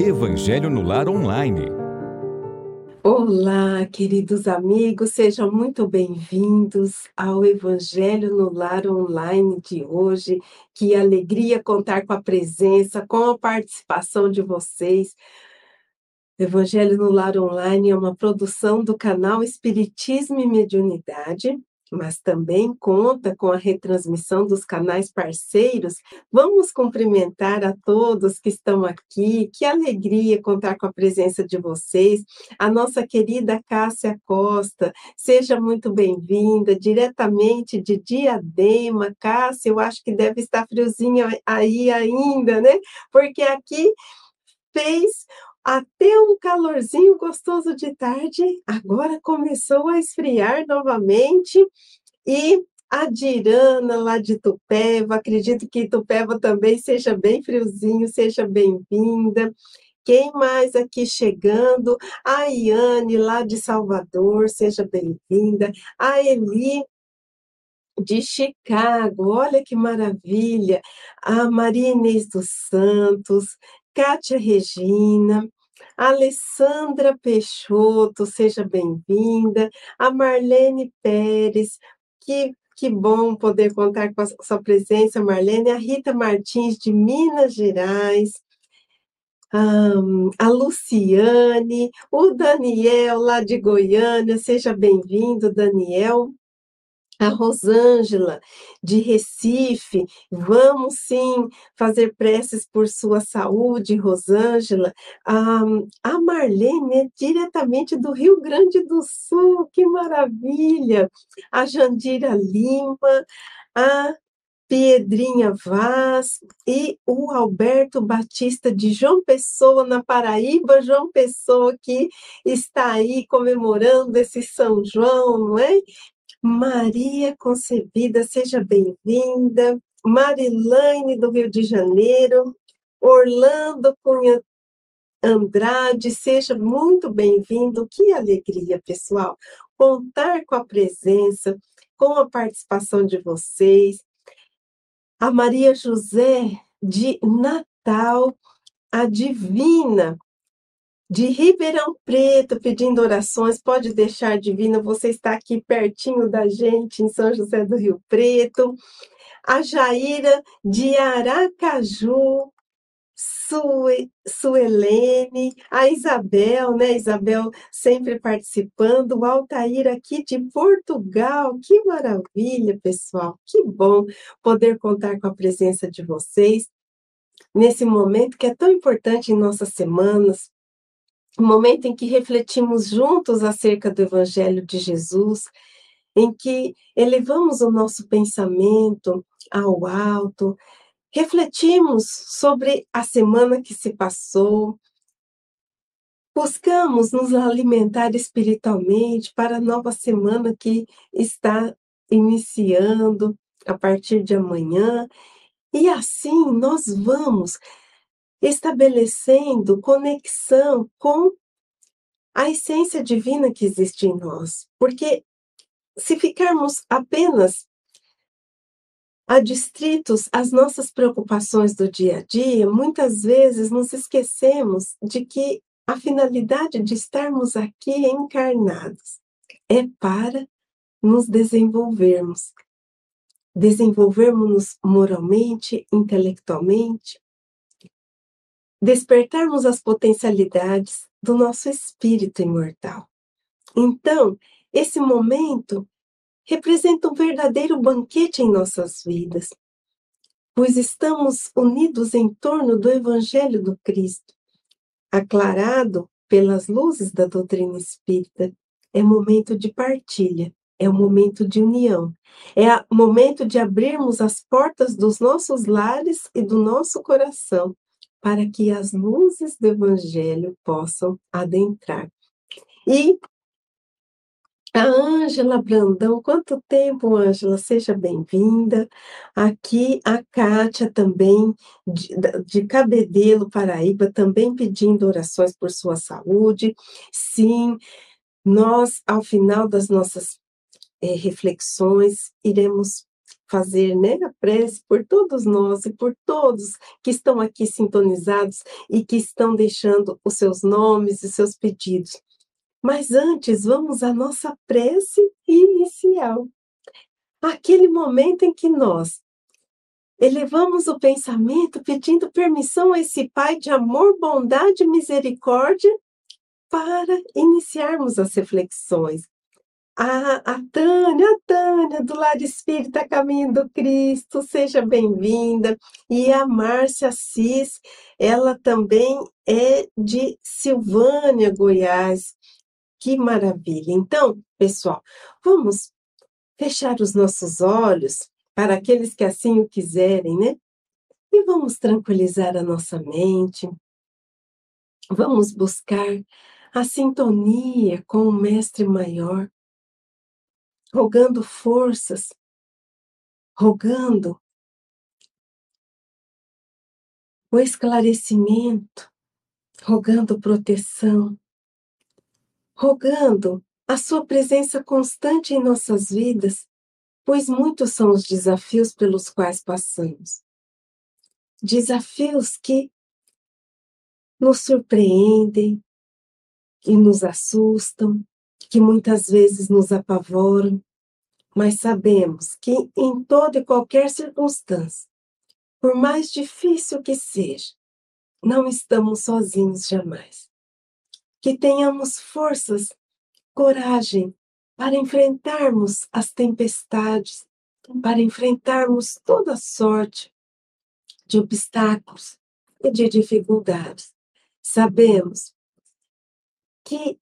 Evangelho no Lar Online. Olá, queridos amigos, sejam muito bem-vindos ao Evangelho no Lar Online de hoje. Que alegria contar com a presença, com a participação de vocês. Evangelho no Lar Online é uma produção do canal Espiritismo e Mediunidade, mas também conta com a retransmissão dos canais parceiros. Vamos cumprimentar a todos que estão aqui. Que alegria contar com a presença de vocês. A nossa querida Cássia Costa, seja muito bem-vinda, diretamente de Diadema. Cássia, eu acho que deve estar friozinha aí ainda, né? Porque aqui fez até um calorzinho gostoso de tarde, agora começou a esfriar novamente e a Dirana lá de Tupéva, acredito que Tupéva também seja bem friozinho, seja bem-vinda. Quem mais aqui chegando? A Iane lá de Salvador, seja bem-vinda. A Eli de Chicago, olha que maravilha. A Maria Inês dos Santos, Kátia Regina, Alessandra Peixoto, seja bem-vinda. A Marlene Pérez, que, que bom poder contar com a sua presença, Marlene. A Rita Martins, de Minas Gerais. Um, a Luciane, o Daniel, lá de Goiânia, seja bem-vindo, Daniel a Rosângela, de Recife, vamos sim fazer preces por sua saúde, Rosângela. a Marlene é diretamente do Rio Grande do Sul, que maravilha! A Jandira Lima, a Piedrinha Vaz e o Alberto Batista de João Pessoa, na Paraíba, João Pessoa, que está aí comemorando esse São João, não é? Maria Concebida, seja bem-vinda. Marilane, do Rio de Janeiro. Orlando Cunha Andrade, seja muito bem-vindo. Que alegria, pessoal, contar com a presença, com a participação de vocês. A Maria José, de Natal, a Divina, de Ribeirão Preto, pedindo orações. Pode deixar, Divina, você está aqui pertinho da gente, em São José do Rio Preto. A Jaira de Aracaju, Sue, Suelene, a Isabel, né? Isabel sempre participando, o Altair aqui de Portugal. Que maravilha, pessoal! Que bom poder contar com a presença de vocês nesse momento que é tão importante em nossas semanas, momento em que refletimos juntos acerca do Evangelho de Jesus, em que elevamos o nosso pensamento ao alto, refletimos sobre a semana que se passou, buscamos nos alimentar espiritualmente para a nova semana que está iniciando a partir de amanhã, e assim nós vamos estabelecendo conexão com a essência divina que existe em nós. Porque se ficarmos apenas adstritos às nossas preocupações do dia a dia, muitas vezes nos esquecemos de que a finalidade de estarmos aqui encarnados é para nos desenvolvermos. Desenvolvermos-nos moralmente, intelectualmente, despertarmos as potencialidades do nosso espírito imortal. Então, esse momento representa um verdadeiro banquete em nossas vidas, pois estamos unidos em torno do Evangelho do Cristo, aclarado pelas luzes da doutrina espírita. É momento de partilha, é o momento de união, é o momento de abrirmos as portas dos nossos lares e do nosso coração para que as luzes do Evangelho possam adentrar. E a Ângela Brandão, quanto tempo, Ângela? Seja bem-vinda. Aqui a Kátia também, de, de Cabedelo, Paraíba, também pedindo orações por sua saúde. Sim, nós, ao final das nossas é, reflexões, iremos fazer né, a prece por todos nós e por todos que estão aqui sintonizados e que estão deixando os seus nomes e seus pedidos. Mas antes, vamos à nossa prece inicial. Aquele momento em que nós elevamos o pensamento pedindo permissão a esse Pai de amor, bondade e misericórdia para iniciarmos as reflexões. A, a Tânia, a Tânia, do Lar Espírita Caminho do Cristo, seja bem-vinda. E a Márcia Assis, ela também é de Silvânia, Goiás. Que maravilha! Então, pessoal, vamos fechar os nossos olhos para aqueles que assim o quiserem, né? E vamos tranquilizar a nossa mente. Vamos buscar a sintonia com o Mestre Maior rogando forças, rogando o esclarecimento, rogando proteção, rogando a sua presença constante em nossas vidas, pois muitos são os desafios pelos quais passamos. Desafios que nos surpreendem e nos assustam, que muitas vezes nos apavoram, mas sabemos que em toda e qualquer circunstância, por mais difícil que seja, não estamos sozinhos jamais. Que tenhamos forças, coragem para enfrentarmos as tempestades, para enfrentarmos toda sorte de obstáculos e de dificuldades. Sabemos que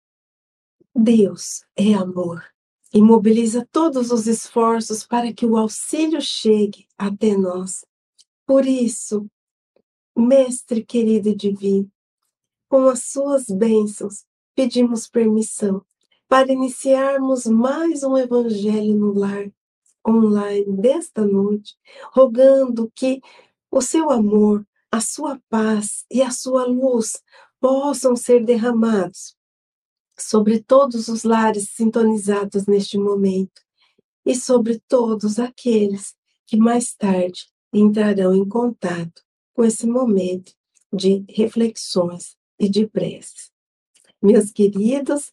Deus é amor e mobiliza todos os esforços para que o auxílio chegue até nós. Por isso, Mestre querido e divino, com as suas bênçãos, pedimos permissão para iniciarmos mais um Evangelho no Lar online desta noite, rogando que o seu amor, a sua paz e a sua luz possam ser derramados sobre todos os lares sintonizados neste momento e sobre todos aqueles que mais tarde entrarão em contato com esse momento de reflexões e de preces. Meus queridos,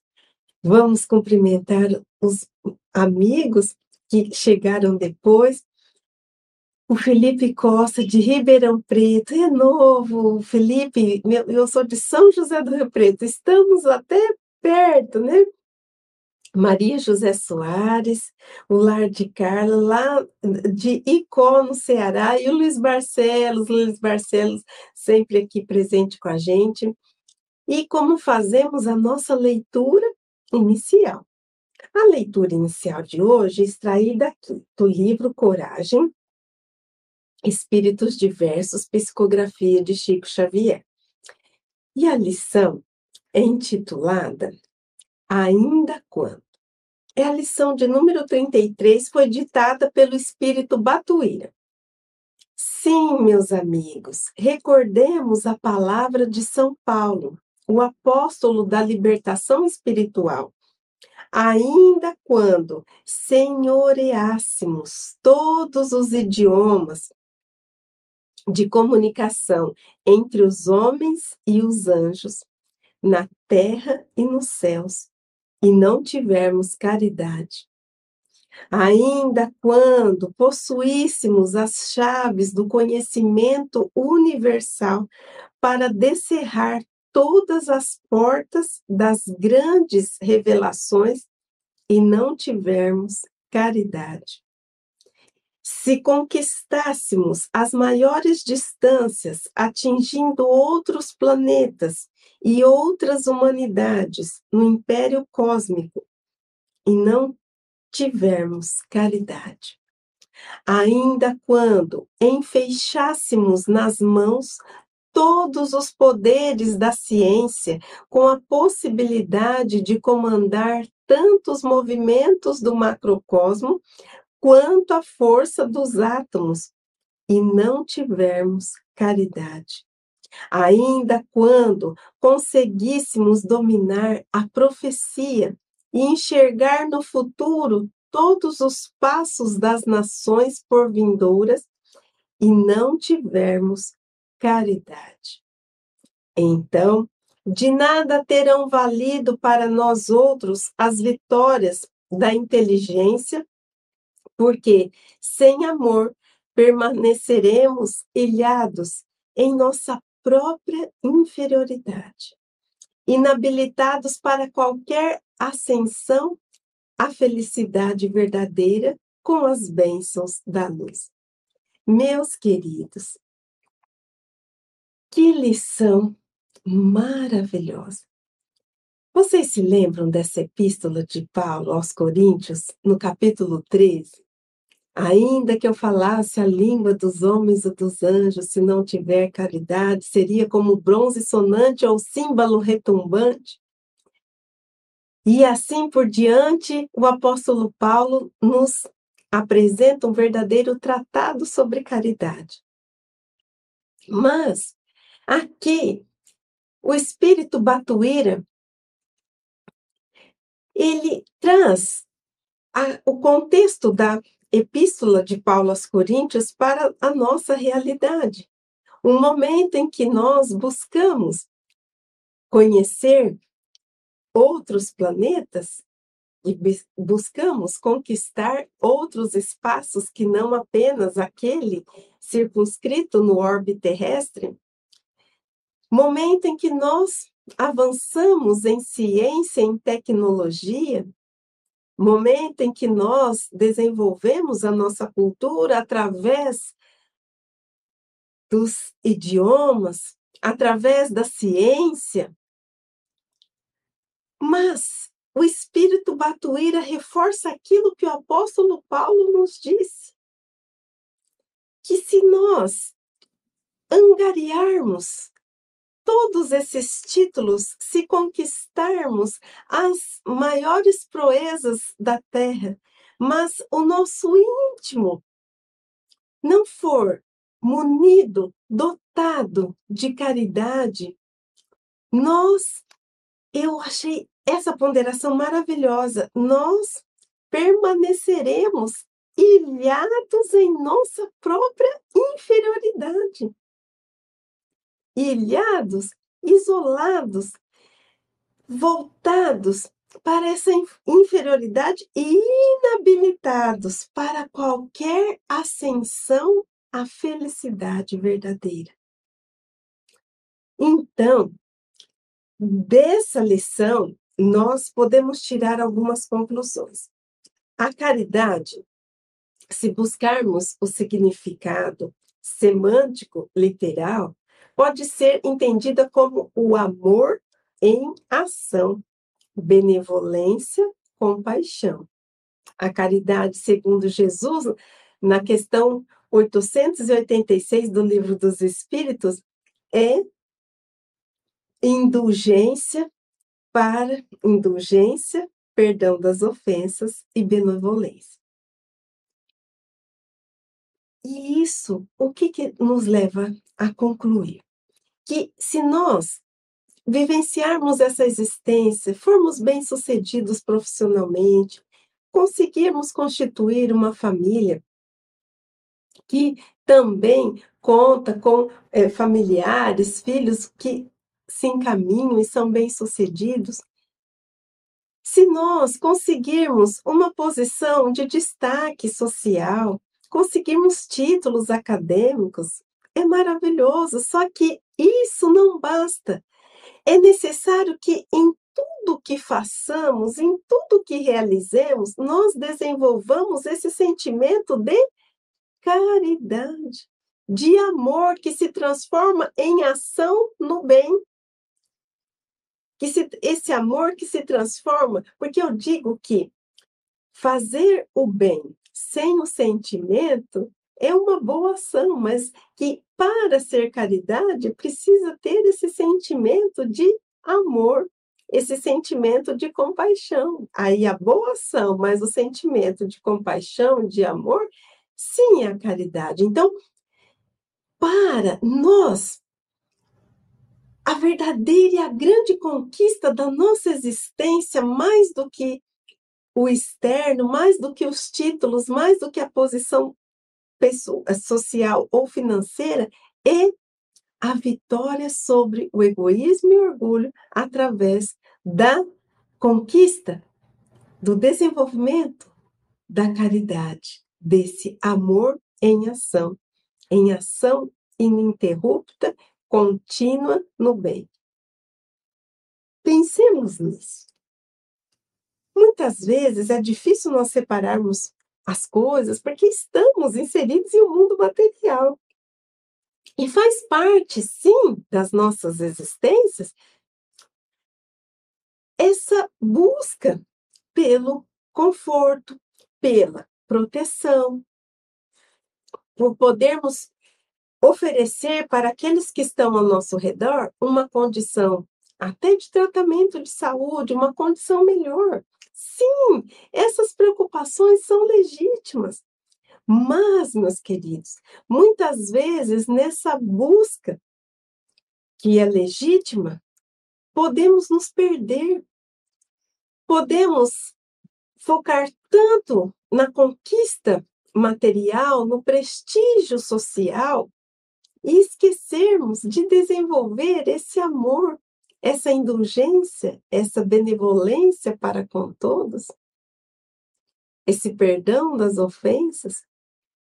vamos cumprimentar os amigos que chegaram depois. O Felipe Costa, de Ribeirão Preto, é novo. Felipe, eu sou de São José do Rio Preto. Estamos até perto, né? Maria José Soares, o Lar de Carla, lá de Icó, no Ceará, e o Luiz Barcelos, Luiz Barcelos sempre aqui presente com a gente. E como fazemos a nossa leitura inicial. A leitura inicial de hoje é extraída aqui do livro Coragem, Espíritos Diversos, Psicografia de Chico Xavier. E a lição intitulada Ainda Quando. É a lição de número 33, foi ditada pelo espírito Batuíra. Sim, meus amigos, recordemos a palavra de São Paulo, o apóstolo da libertação espiritual. Ainda quando senhoreássemos todos os idiomas de comunicação entre os homens e os anjos, na terra e nos céus, e não tivermos caridade. Ainda quando possuíssemos as chaves do conhecimento universal para descerrar todas as portas das grandes revelações e não tivermos caridade. Se conquistássemos as maiores distâncias, atingindo outros planetas e outras humanidades no império cósmico, e não tivermos caridade. Ainda quando enfeixássemos nas mãos todos os poderes da ciência, com a possibilidade de comandar tantos movimentos do macrocosmo quanto a força dos átomos e não tivermos caridade. Ainda quando conseguíssemos dominar a profecia e enxergar no futuro todos os passos das nações por vindouras e não tivermos caridade. Então, de nada terão valido para nós outros as vitórias da inteligência, porque sem amor permaneceremos ilhados em nossa própria inferioridade, inabilitados para qualquer ascensão à felicidade verdadeira com as bênçãos da luz. Meus queridos, que lição maravilhosa! Vocês se lembram dessa epístola de Paulo aos Coríntios, no capítulo 13? Ainda que eu falasse a língua dos homens ou dos anjos, se não tiver caridade, seria como bronze sonante ou símbolo retumbante. E assim por diante, o apóstolo Paulo nos apresenta um verdadeiro tratado sobre caridade. Mas aqui o espírito Batuíra ele traz a, o contexto da epístola de Paulo aos Coríntios para a nossa realidade. Um momento em que nós buscamos conhecer outros planetas e buscamos conquistar outros espaços que não apenas aquele circunscrito no orbe terrestre. Momento em que nós avançamos em ciência, em tecnologia, momento em que nós desenvolvemos a nossa cultura através dos idiomas, através da ciência. Mas o espírito batuíra reforça aquilo que o apóstolo Paulo nos disse: que se nós angariarmos todos esses títulos se conquistarmos as maiores proezas da terra, mas o nosso íntimo não for munido, dotado de caridade, nós, eu achei essa ponderação maravilhosa, nós permaneceremos ilhados em nossa própria inferioridade ilhados, isolados, voltados para essa inferioridade e inabilitados para qualquer ascensão à felicidade verdadeira. Então, dessa lição, nós podemos tirar algumas conclusões. A caridade, se buscarmos o significado semântico literal, pode ser entendida como o amor em ação, benevolência, compaixão. A caridade, segundo Jesus, na questão 886 do Livro dos Espíritos, é indulgência para indulgência, perdão das ofensas e benevolência. E isso, o que, que nos leva a concluir? Que se nós vivenciarmos essa existência, formos bem-sucedidos profissionalmente, conseguirmos constituir uma família que também conta com é, familiares, filhos que se encaminham e são bem-sucedidos, se nós conseguirmos uma posição de destaque social, conseguirmos títulos acadêmicos, é maravilhoso, só que isso não basta. É necessário que em tudo que façamos, em tudo que realizemos, nós desenvolvamos esse sentimento de caridade, de amor que se transforma em ação no bem. Que se, esse amor que se transforma, porque eu digo que fazer o bem sem o sentimento é uma boa ação, mas que para ser caridade precisa ter esse sentimento de amor, esse sentimento de compaixão. Aí a boa ação, mas o sentimento de compaixão, de amor, sim é a caridade. Então, para nós, a verdadeira e a grande conquista da nossa existência, mais do que o externo, mais do que os títulos, mais do que a posição pessoal, social ou financeira, e a vitória sobre o egoísmo e o orgulho através da conquista, do desenvolvimento, da caridade, desse amor em ação, em ação ininterrupta, contínua no bem. Pensemos nisso. Muitas vezes é difícil nós separarmos as coisas porque estamos inseridos em um mundo material. E faz parte, sim, das nossas existências essa busca pelo conforto, pela proteção, por podermos oferecer para aqueles que estão ao nosso redor uma condição até de tratamento de saúde, uma condição melhor. Sim, essas preocupações são legítimas. Mas, meus queridos, muitas vezes nessa busca que é legítima, podemos nos perder. Podemos focar tanto na conquista material, no prestígio social, e esquecermos de desenvolver esse amor essa indulgência, essa benevolência para com todos, esse perdão das ofensas,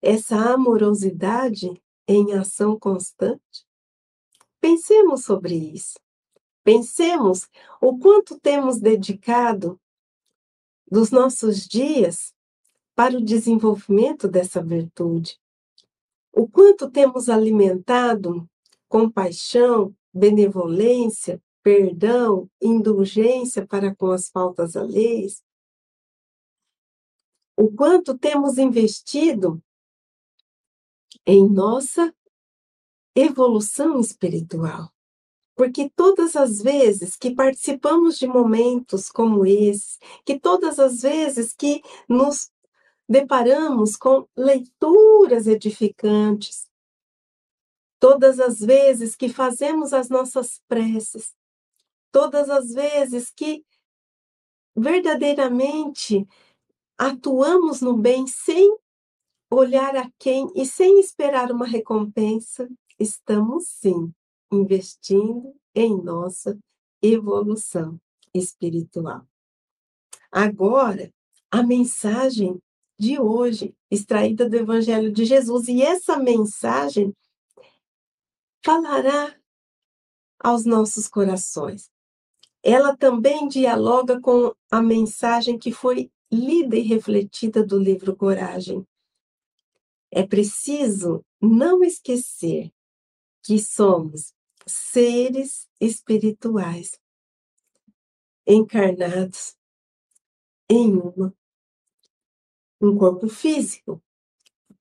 essa amorosidade em ação constante? Pensemos sobre isso. Pensemos o quanto temos dedicado dos nossos dias para o desenvolvimento dessa virtude. O quanto temos alimentado compaixão, benevolência, perdão, indulgência para com as faltas alheias? O quanto temos investido em nossa evolução espiritual? Porque todas as vezes que participamos de momentos como esse, que todas as vezes que nos deparamos com leituras edificantes, todas as vezes que fazemos as nossas preces, todas as vezes que verdadeiramente atuamos no bem sem olhar a quem e sem esperar uma recompensa, estamos sim investindo em nossa evolução espiritual. Agora, a mensagem de hoje, extraída do Evangelho de Jesus, e essa mensagem falará aos nossos corações ela também dialoga com a mensagem que foi lida e refletida do livro Coragem. É preciso não esquecer que somos seres espirituais encarnados em uma, um corpo físico,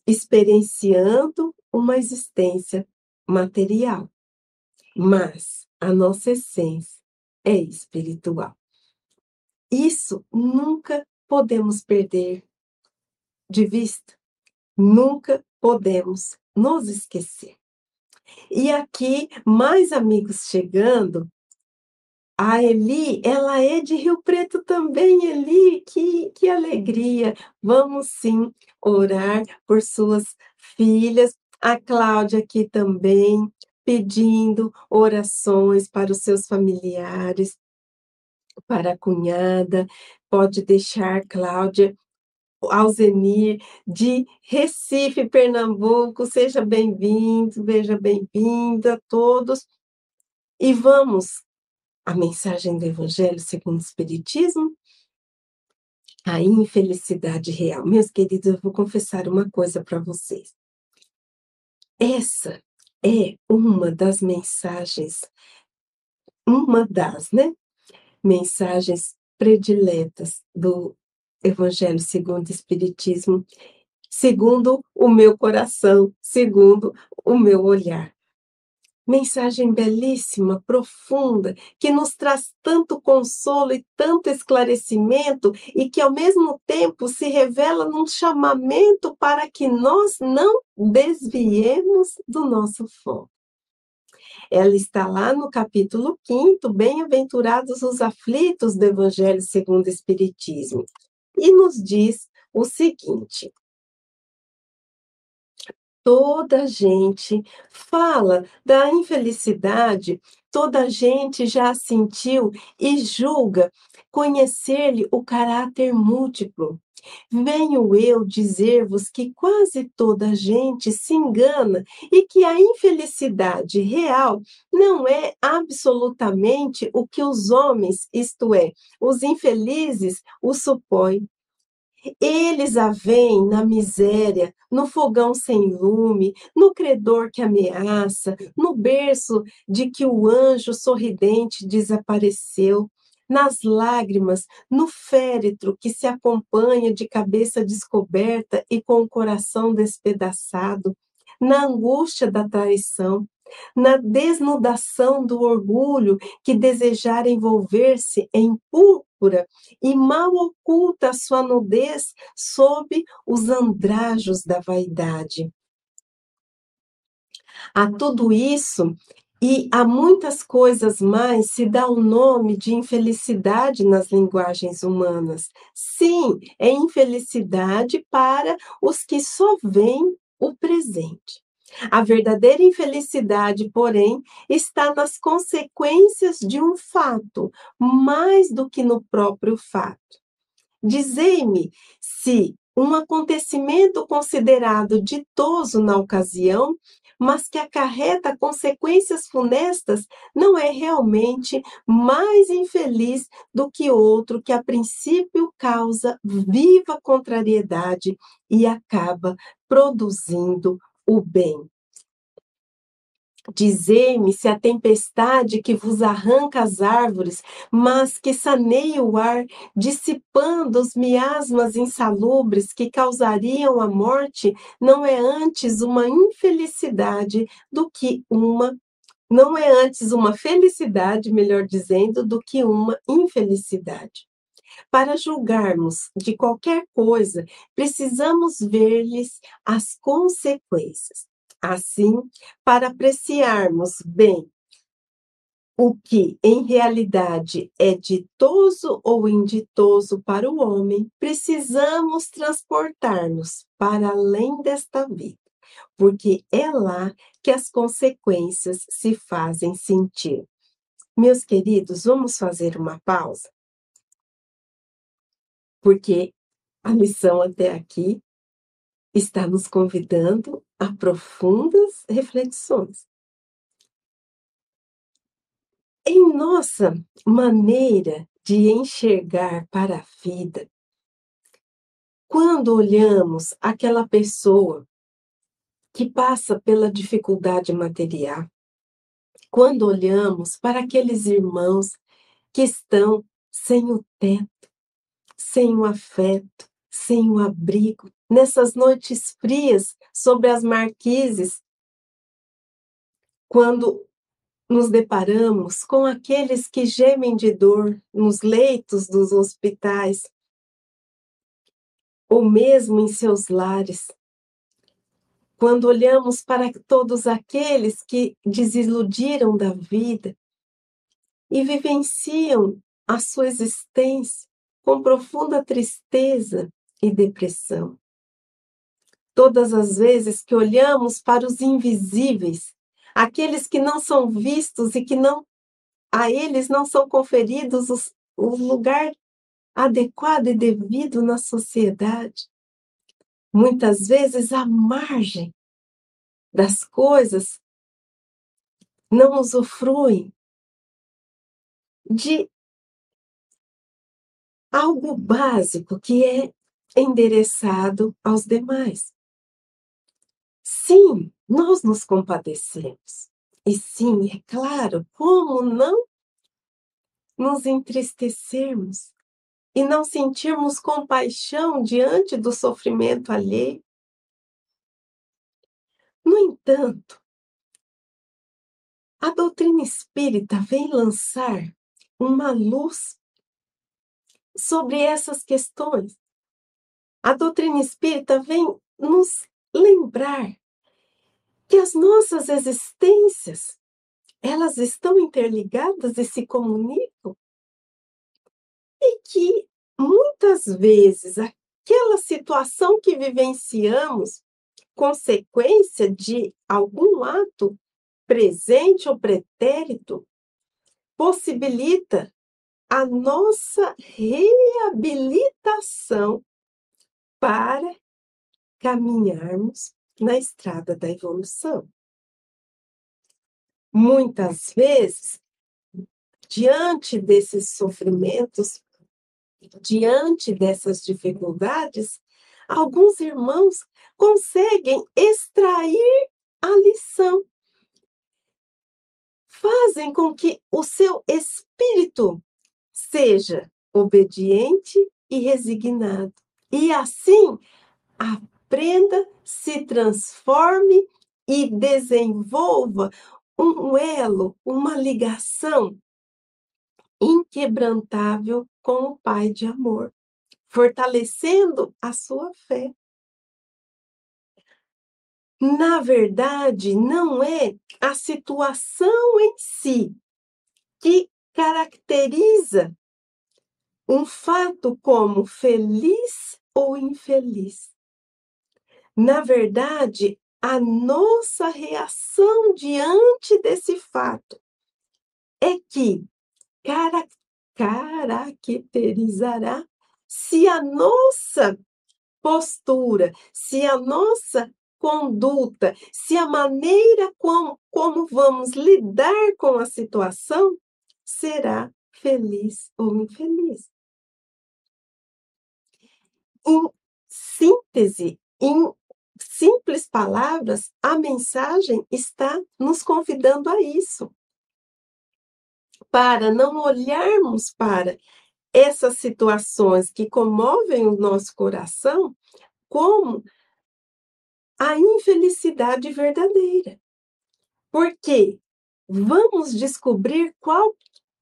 experienciando uma existência material. Mas a nossa essência é espiritual. Isso nunca podemos perder de vista, nunca podemos nos esquecer. E aqui, mais amigos chegando. A Eli, ela é de Rio Preto também, Eli, que, que alegria. Vamos sim orar por suas filhas. A Cláudia aqui também, pedindo orações para os seus familiares, para a cunhada, pode deixar, Cláudia, Alzenir, de Recife, Pernambuco, seja bem-vindo, seja bem-vinda a todos. E vamos à mensagem do Evangelho segundo o Espiritismo, a infelicidade real. Meus queridos, eu vou confessar uma coisa para vocês. Essa é uma das mensagens, uma das, né? Mensagens prediletas do Evangelho segundo o Espiritismo, segundo o meu coração, segundo o meu olhar. Mensagem belíssima, profunda, que nos traz tanto consolo e tanto esclarecimento e que ao mesmo tempo se revela num chamamento para que nós não desviemos do nosso foco. Ela está lá no capítulo 5, Bem-aventurados os aflitos do Evangelho segundo o Espiritismo. e nos diz o seguinte: toda gente fala da infelicidade, toda gente já sentiu e julga conhecer-lhe o caráter múltiplo. Venho eu dizer-vos que quase toda gente se engana e que a infelicidade real não é absolutamente o que os homens, isto é, os infelizes, o supõem. Eles a veem na miséria, no fogão sem lume, no credor que ameaça, no berço de que o anjo sorridente desapareceu, nas lágrimas, no féretro que se acompanha de cabeça descoberta e com o coração despedaçado, na angústia da traição, na desnudação do orgulho que desejar envolver-se em púrpura e mal oculta a sua nudez sob os andrajos da vaidade. A tudo isso e a muitas coisas mais se dá o nome de infelicidade nas linguagens humanas. Sim, é infelicidade para os que só veem o presente. A verdadeira infelicidade, porém, está nas consequências de um fato, mais do que no próprio fato. Dizei-me se um acontecimento considerado ditoso na ocasião mas que acarreta consequências funestas, não é realmente mais infeliz do que outro que a princípio causa viva contrariedade e acaba produzindo o bem. Dizei-me se a tempestade que vos arranca as árvores, mas que saneia o ar, dissipando os miasmas insalubres que causariam a morte, não é antes uma infelicidade do que uma não é antes uma felicidade, melhor dizendo, do que uma infelicidade. Para julgarmos de qualquer coisa, precisamos ver-lhes as consequências. Assim, para apreciarmos bem o que em realidade é ditoso ou inditoso para o homem, precisamos transportar-nos para além desta vida, porque é lá que as consequências se fazem sentir. Meus queridos, vamos fazer uma pausa? Porque a lição até aqui está nos convidando a profundas reflexões. Em nossa maneira de enxergar para a vida, quando olhamos aquela pessoa que passa pela dificuldade material, quando olhamos para aqueles irmãos que estão sem o teto, sem o afeto, sem o abrigo, nessas noites frias sobre as marquises, quando nos deparamos com aqueles que gemem de dor nos leitos dos hospitais, ou mesmo em seus lares, quando olhamos para todos aqueles que desiludiram da vida e vivenciam a sua existência com profunda tristeza e depressão todas as vezes que olhamos para os invisíveis, aqueles que não são vistos e que não a eles não são conferidos os, o lugar adequado e devido na sociedade. Muitas vezes à margem das coisas não usufruem de algo básico que é endereçado aos demais. Sim, nós nos compadecemos. E sim, é claro, como não nos entristecermos e não sentirmos compaixão diante do sofrimento alheio? No entanto, a doutrina espírita vem lançar uma luz sobre essas questões. A doutrina espírita vem nos lembrar que as nossas existências, elas estão interligadas e se comunicam, e que muitas vezes aquela situação que vivenciamos, consequência de algum ato presente ou pretérito, possibilita a nossa reabilitação para caminharmos na estrada da evolução. Muitas vezes, diante desses sofrimentos, diante dessas dificuldades, alguns irmãos conseguem extrair a lição. Fazem com que o seu espírito seja obediente e resignado. E assim, aprenda, se transforme e desenvolva um elo, uma ligação inquebrantável com o Pai de amor, fortalecendo a sua fé. Na verdade, não é a situação em si que caracteriza um fato como feliz ou infeliz. Na verdade, a nossa reação diante desse fato é que caracterizará se a nossa postura, se a nossa conduta, se a maneira como, vamos lidar com a situação será feliz ou infeliz. Em síntese, em simples palavras, a mensagem está nos convidando a isso. Para não olharmos para essas situações que comovem o nosso coração como a infelicidade verdadeira. Porque vamos descobrir qual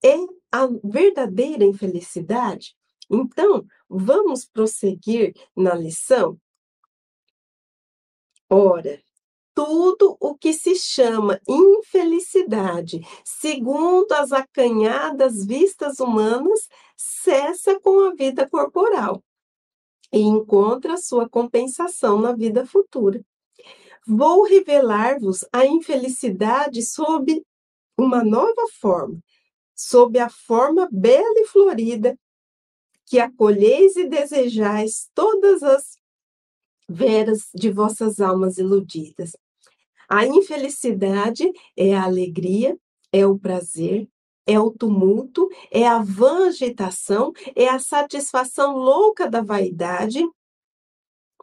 é a verdadeira infelicidade? Então, vamos prosseguir na lição? Ora, tudo o que se chama infelicidade, segundo as acanhadas vistas humanas, cessa com a vida corporal e encontra sua compensação na vida futura. Vou revelar-vos a infelicidade sob uma nova forma, sob a forma bela e florida que acolheis e desejais todas as veras de vossas almas iludidas. A infelicidade é a alegria, é o prazer, é o tumulto, é a vã agitação, é a satisfação louca da vaidade,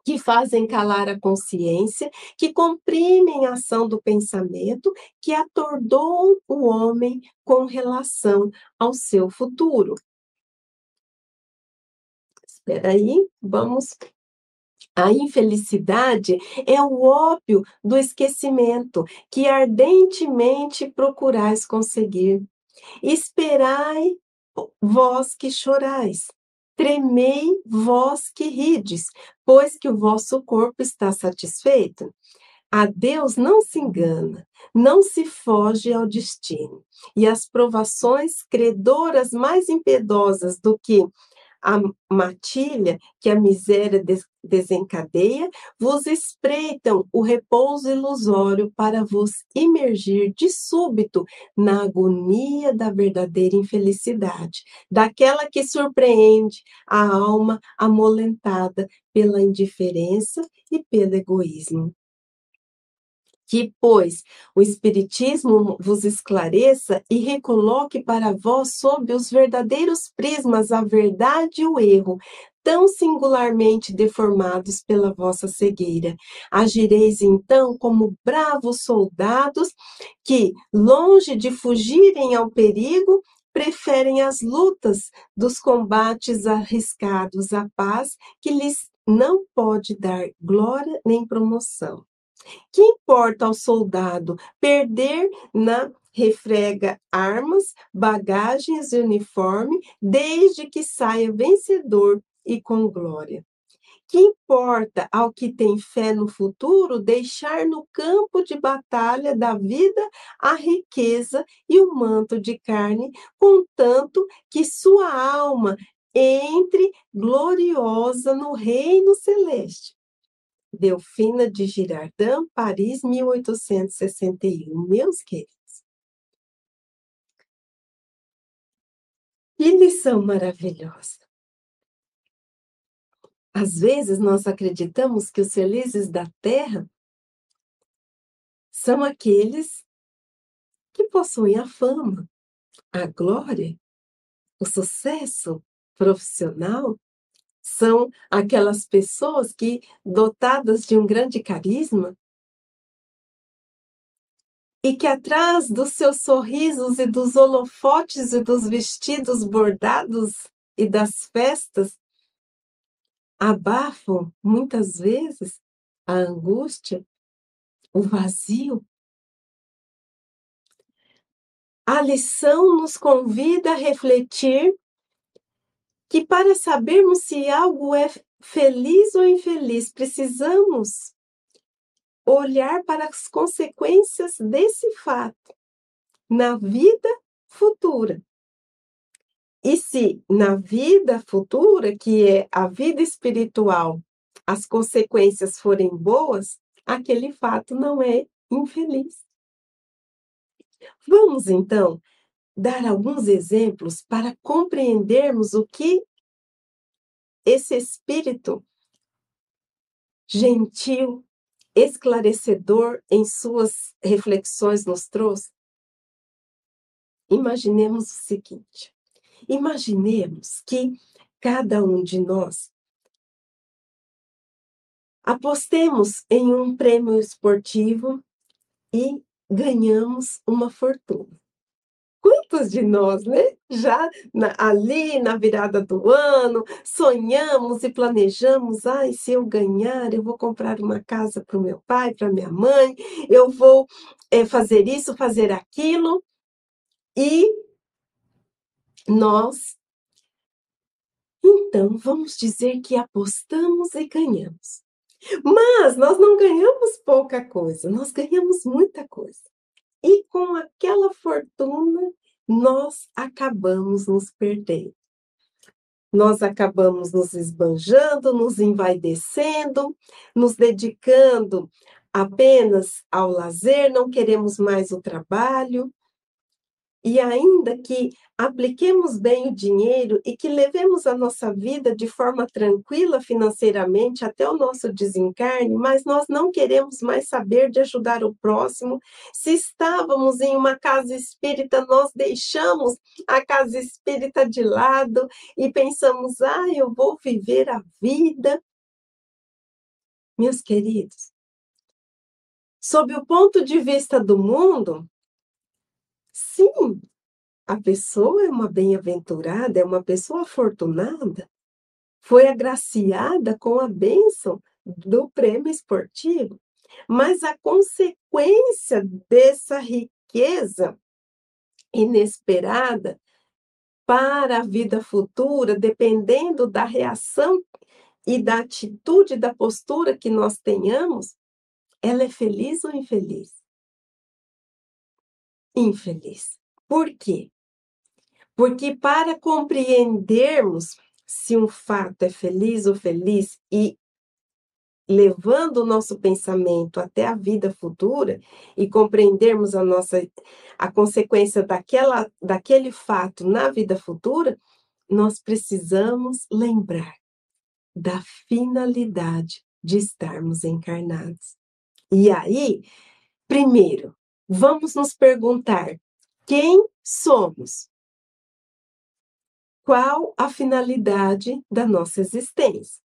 que fazem calar a consciência, que comprimem a ação do pensamento, que atordou o homem com relação ao seu futuro. Espera aí, vamos a infelicidade é o ópio do esquecimento que ardentemente procurais conseguir. Esperai, vós que chorais. Tremei, vós que rides, pois que o vosso corpo está satisfeito. A Deus não se engana, não se foge ao destino. E as provações credoras mais impiedosas do que a matilha que a miséria desencadeia, vos espreitam o repouso ilusório para vos imergir de súbito na agonia da verdadeira infelicidade, daquela que surpreende a alma amolentada pela indiferença e pelo egoísmo que, pois, o Espiritismo vos esclareça e recoloque para vós sob os verdadeiros prismas a verdade e o erro, tão singularmente deformados pela vossa cegueira. Agireis então como bravos soldados que, longe de fugirem ao perigo, preferem as lutas dos combates arriscados à paz que lhes não pode dar glória nem promoção. Que importa ao soldado perder na refrega armas, bagagens e uniforme, desde que saia vencedor e com glória. Que importa ao que tem fé no futuro deixar no campo de batalha da vida a riqueza e o manto de carne, contanto que sua alma entre gloriosa no reino celeste. Delfina de Girardin, Paris, 1861. Meus queridos. Que lição maravilhosa! Às vezes nós acreditamos que os felizes da terra são aqueles que possuem a fama, a glória, o sucesso profissional, são aquelas pessoas que, dotadas de um grande carisma, e que atrás dos seus sorrisos e dos holofotes e dos vestidos bordados e das festas, abafam muitas vezes a angústia, o vazio. A lição nos convida a refletir que para sabermos se algo é feliz ou infeliz, precisamos olhar para as consequências desse fato na vida futura. E se na vida futura, que é a vida espiritual, as consequências forem boas, aquele fato não é infeliz. Vamos então dar alguns exemplos para compreendermos o que esse espírito gentil, esclarecedor em suas reflexões nos trouxe. Imaginemos o seguinte: imaginemos que cada um de nós apostemos em um prêmio esportivo e ganhamos uma fortuna quantos de nós, né? Já na, ali na virada do ano, sonhamos e planejamos: ai, se eu ganhar, eu vou comprar uma casa para o meu pai, para minha mãe, eu vou é, fazer isso, fazer aquilo. E nós, então, vamos dizer que apostamos e ganhamos. Mas nós não ganhamos pouca coisa, nós ganhamos muita coisa. E com aquela fortuna, nós acabamos nos perdendo. Nós acabamos nos esbanjando, nos envaidecendo, nos dedicando apenas ao lazer, não queremos mais o trabalho, e ainda que apliquemos bem o dinheiro e que levemos a nossa vida de forma tranquila financeiramente até o nosso desencarne, mas nós não queremos mais saber de ajudar o próximo. Se estávamos em uma casa espírita, nós deixamos a casa espírita de lado e pensamos: ah, eu vou viver a vida. Meus queridos, sob o ponto de vista do mundo, Sim, a pessoa é uma bem-aventurada, é uma pessoa afortunada, foi agraciada com a bênção do prêmio esportivo, mas a consequência dessa riqueza inesperada para a vida futura, dependendo da reação e da atitude, da postura que nós tenhamos, ela é feliz ou infeliz? Infeliz. Por quê? Porque para compreendermos se um fato é feliz ou feliz e levando o nosso pensamento até a vida futura e compreendermos a nossa a consequência daquela daquele fato na vida futura, nós precisamos lembrar da finalidade de estarmos encarnados. E aí, primeiro, vamos nos perguntar: quem somos? Qual a finalidade da nossa existência?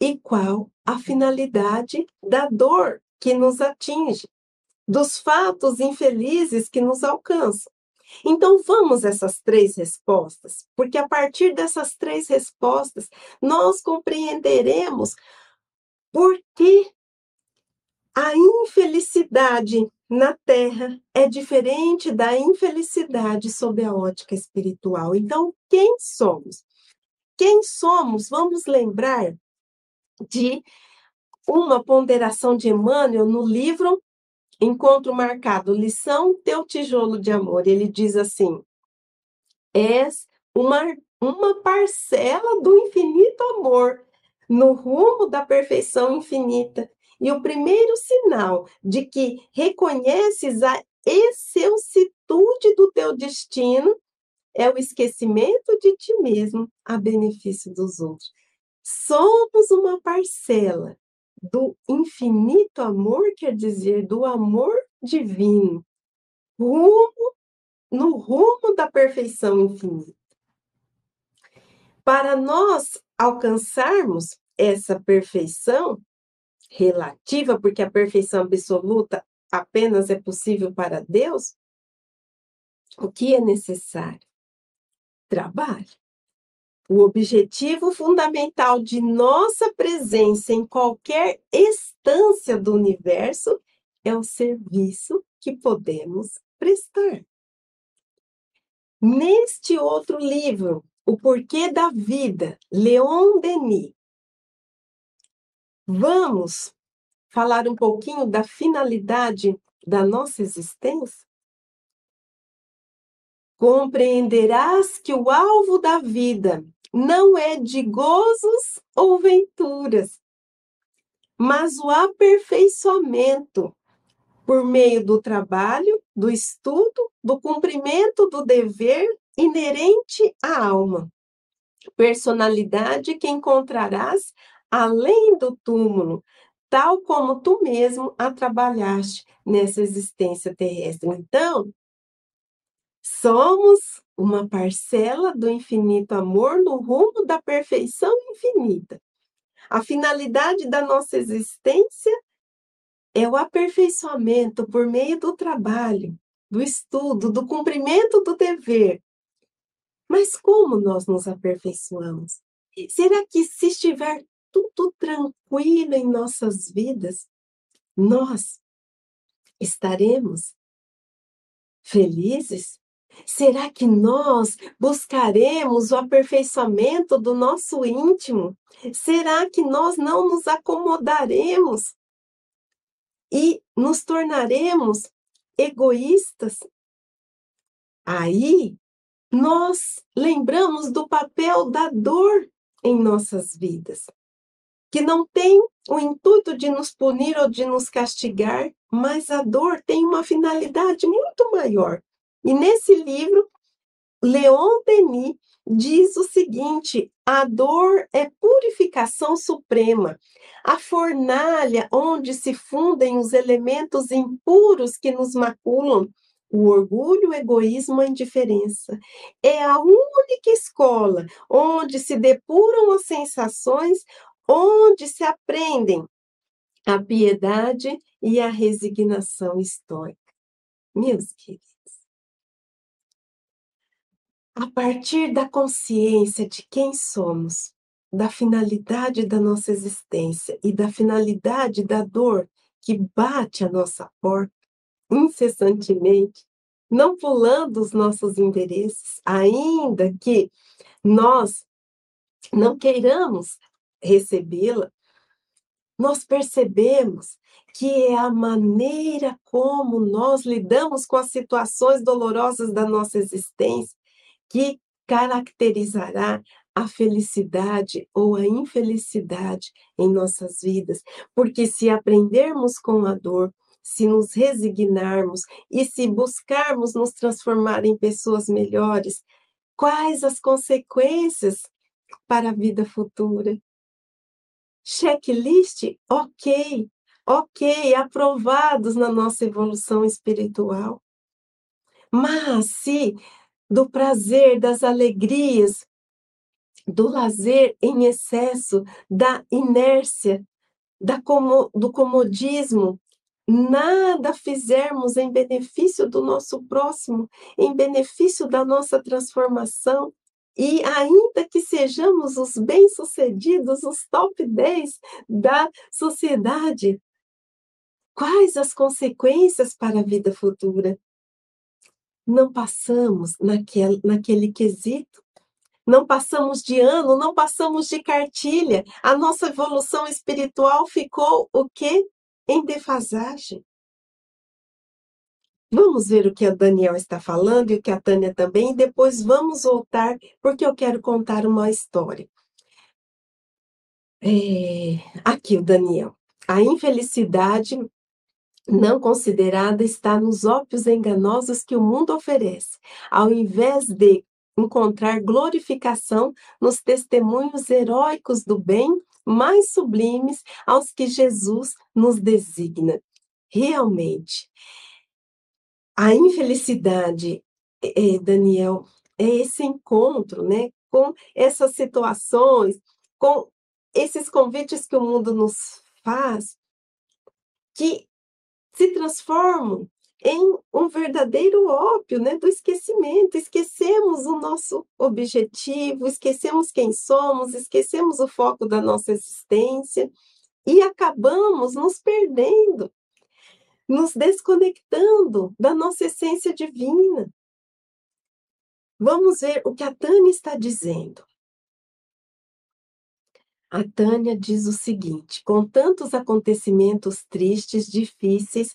E qual a finalidade da dor que nos atinge, dos fatos infelizes que nos alcançam? Então, vamos essas três respostas, porque a partir dessas três respostas, nós compreenderemos por que a infelicidade na Terra é diferente da infelicidade sob a ótica espiritual. Então, quem somos? Quem somos? Vamos lembrar de uma ponderação de Emmanuel no livro Encontro Marcado, Lição Teu Tijolo de Amor. Ele diz assim: És uma, uma parcela do infinito amor no rumo da perfeição infinita. E o primeiro sinal de que reconheces a excelsitude do teu destino é o esquecimento de ti mesmo a benefício dos outros. Somos uma parcela do infinito amor, quer dizer, do amor divino, rumo, no rumo da perfeição infinita. Para nós alcançarmos essa perfeição relativa, porque a perfeição absoluta apenas é possível para Deus, o que é necessário? Trabalho. O objetivo fundamental de nossa presença em qualquer instância do universo é o serviço que podemos prestar. Neste outro livro, O Porquê da Vida, Leon Denis, vamos falar um pouquinho da finalidade da nossa existência? Compreenderás que o alvo da vida não é de gozos ou venturas, mas o aperfeiçoamento por meio do trabalho, do estudo, do cumprimento do dever inerente à alma. Personalidade que encontrarás além do túmulo, tal como tu mesmo a trabalhaste nessa existência terrestre. Então, somos uma parcela do infinito amor no rumo da perfeição infinita. A finalidade da nossa existência é o aperfeiçoamento por meio do trabalho, do estudo, do cumprimento do dever. Mas como nós nos aperfeiçoamos? Será que se estiver tudo tranquilo em nossas vidas, nós estaremos felizes? Será que nós buscaremos o aperfeiçoamento do nosso íntimo? Será que nós não nos acomodaremos e nos tornaremos egoístas? Aí nós lembramos do papel da dor em nossas vidas, que não tem o intuito de nos punir ou de nos castigar, mas a dor tem uma finalidade muito maior e nesse livro, Leon Denis diz o seguinte: a dor é purificação suprema, a fornalha onde se fundem os elementos impuros que nos maculam, o orgulho, o egoísmo, a indiferença. É a única escola onde se depuram as sensações, onde se aprendem a piedade e a resignação estoica. Meus queridos, a partir da consciência de quem somos, da finalidade da nossa existência e da finalidade da dor que bate a nossa porta incessantemente, não pulando os nossos endereços, ainda que nós não queiramos recebê-la, nós percebemos que é a maneira como nós lidamos com as situações dolorosas da nossa existência que caracterizará a felicidade ou a infelicidade em nossas vidas, porque se aprendermos com a dor, se nos resignarmos e se buscarmos nos transformar em pessoas melhores, quais as consequências para a vida futura? Checklist? Ok, ok, aprovados na nossa evolução espiritual. Mas se do prazer, das alegrias, do lazer em excesso, da inércia, da como, do comodismo, nada fizermos em benefício do nosso próximo, em benefício da nossa transformação, e ainda que sejamos os bem-sucedidos, os top 10 da sociedade, quais as consequências para a vida futura? não passamos naquele, naquele quesito, não passamos de ano, não passamos de cartilha. A nossa evolução espiritual ficou o quê? Em defasagem. Vamos ver o que o Daniel está falando e o que a Tânia também, e depois vamos voltar, porque eu quero contar uma história. É, aqui o Daniel. A infelicidade não considerada está nos ópios enganosos que o mundo oferece, ao invés de encontrar glorificação nos testemunhos heróicos do bem mais sublimes aos que Jesus nos designa. Realmente, a infelicidade, Daniel, é esse encontro, né, com essas situações, com esses convites que o mundo nos faz, que se transformam em um verdadeiro ópio né, do esquecimento. Esquecemos o nosso objetivo, esquecemos quem somos, esquecemos o foco da nossa existência e acabamos nos perdendo, nos desconectando da nossa essência divina. Vamos ver o que a Tânia está dizendo. A Tânia diz o seguinte: com tantos acontecimentos tristes, difíceis,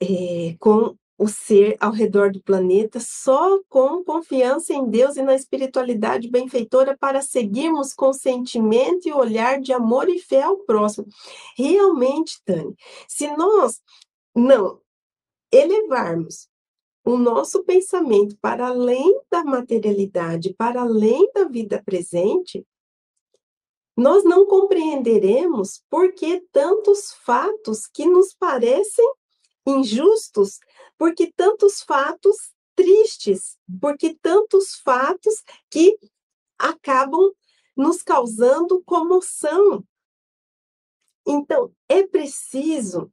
é, com o ser ao redor do planeta, só com confiança em Deus e na espiritualidade benfeitora para seguirmos com sentimento e olhar de amor e fé ao próximo. Realmente, Tânia, se nós não elevarmos o nosso pensamento para além da materialidade, para além da vida presente, nós não compreenderemos por que tantos fatos que nos parecem injustos, porque tantos fatos tristes, porque tantos fatos que acabam nos causando comoção. Então, é preciso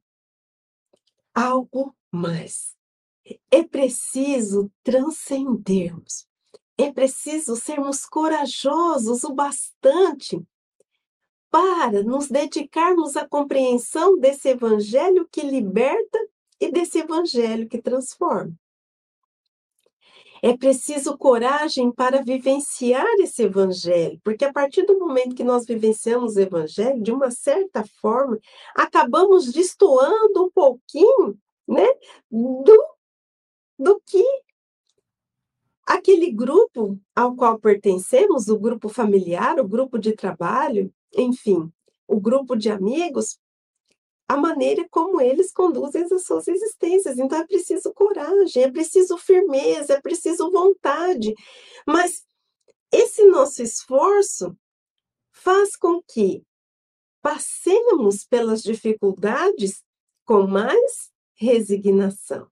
algo mais. É preciso transcendermos. É preciso sermos corajosos o bastante para nos dedicarmos à compreensão desse evangelho que liberta e desse evangelho que transforma. É preciso coragem para vivenciar esse evangelho, porque a partir do momento que nós vivenciamos o evangelho, de uma certa forma, acabamos destoando um pouquinho, né, do, do que aquele grupo ao qual pertencemos, o grupo familiar, o grupo de trabalho, enfim, o grupo de amigos, a maneira como eles conduzem as suas existências. Então é preciso coragem, é preciso firmeza, é preciso vontade. Mas esse nosso esforço faz com que passemos pelas dificuldades com mais resignação.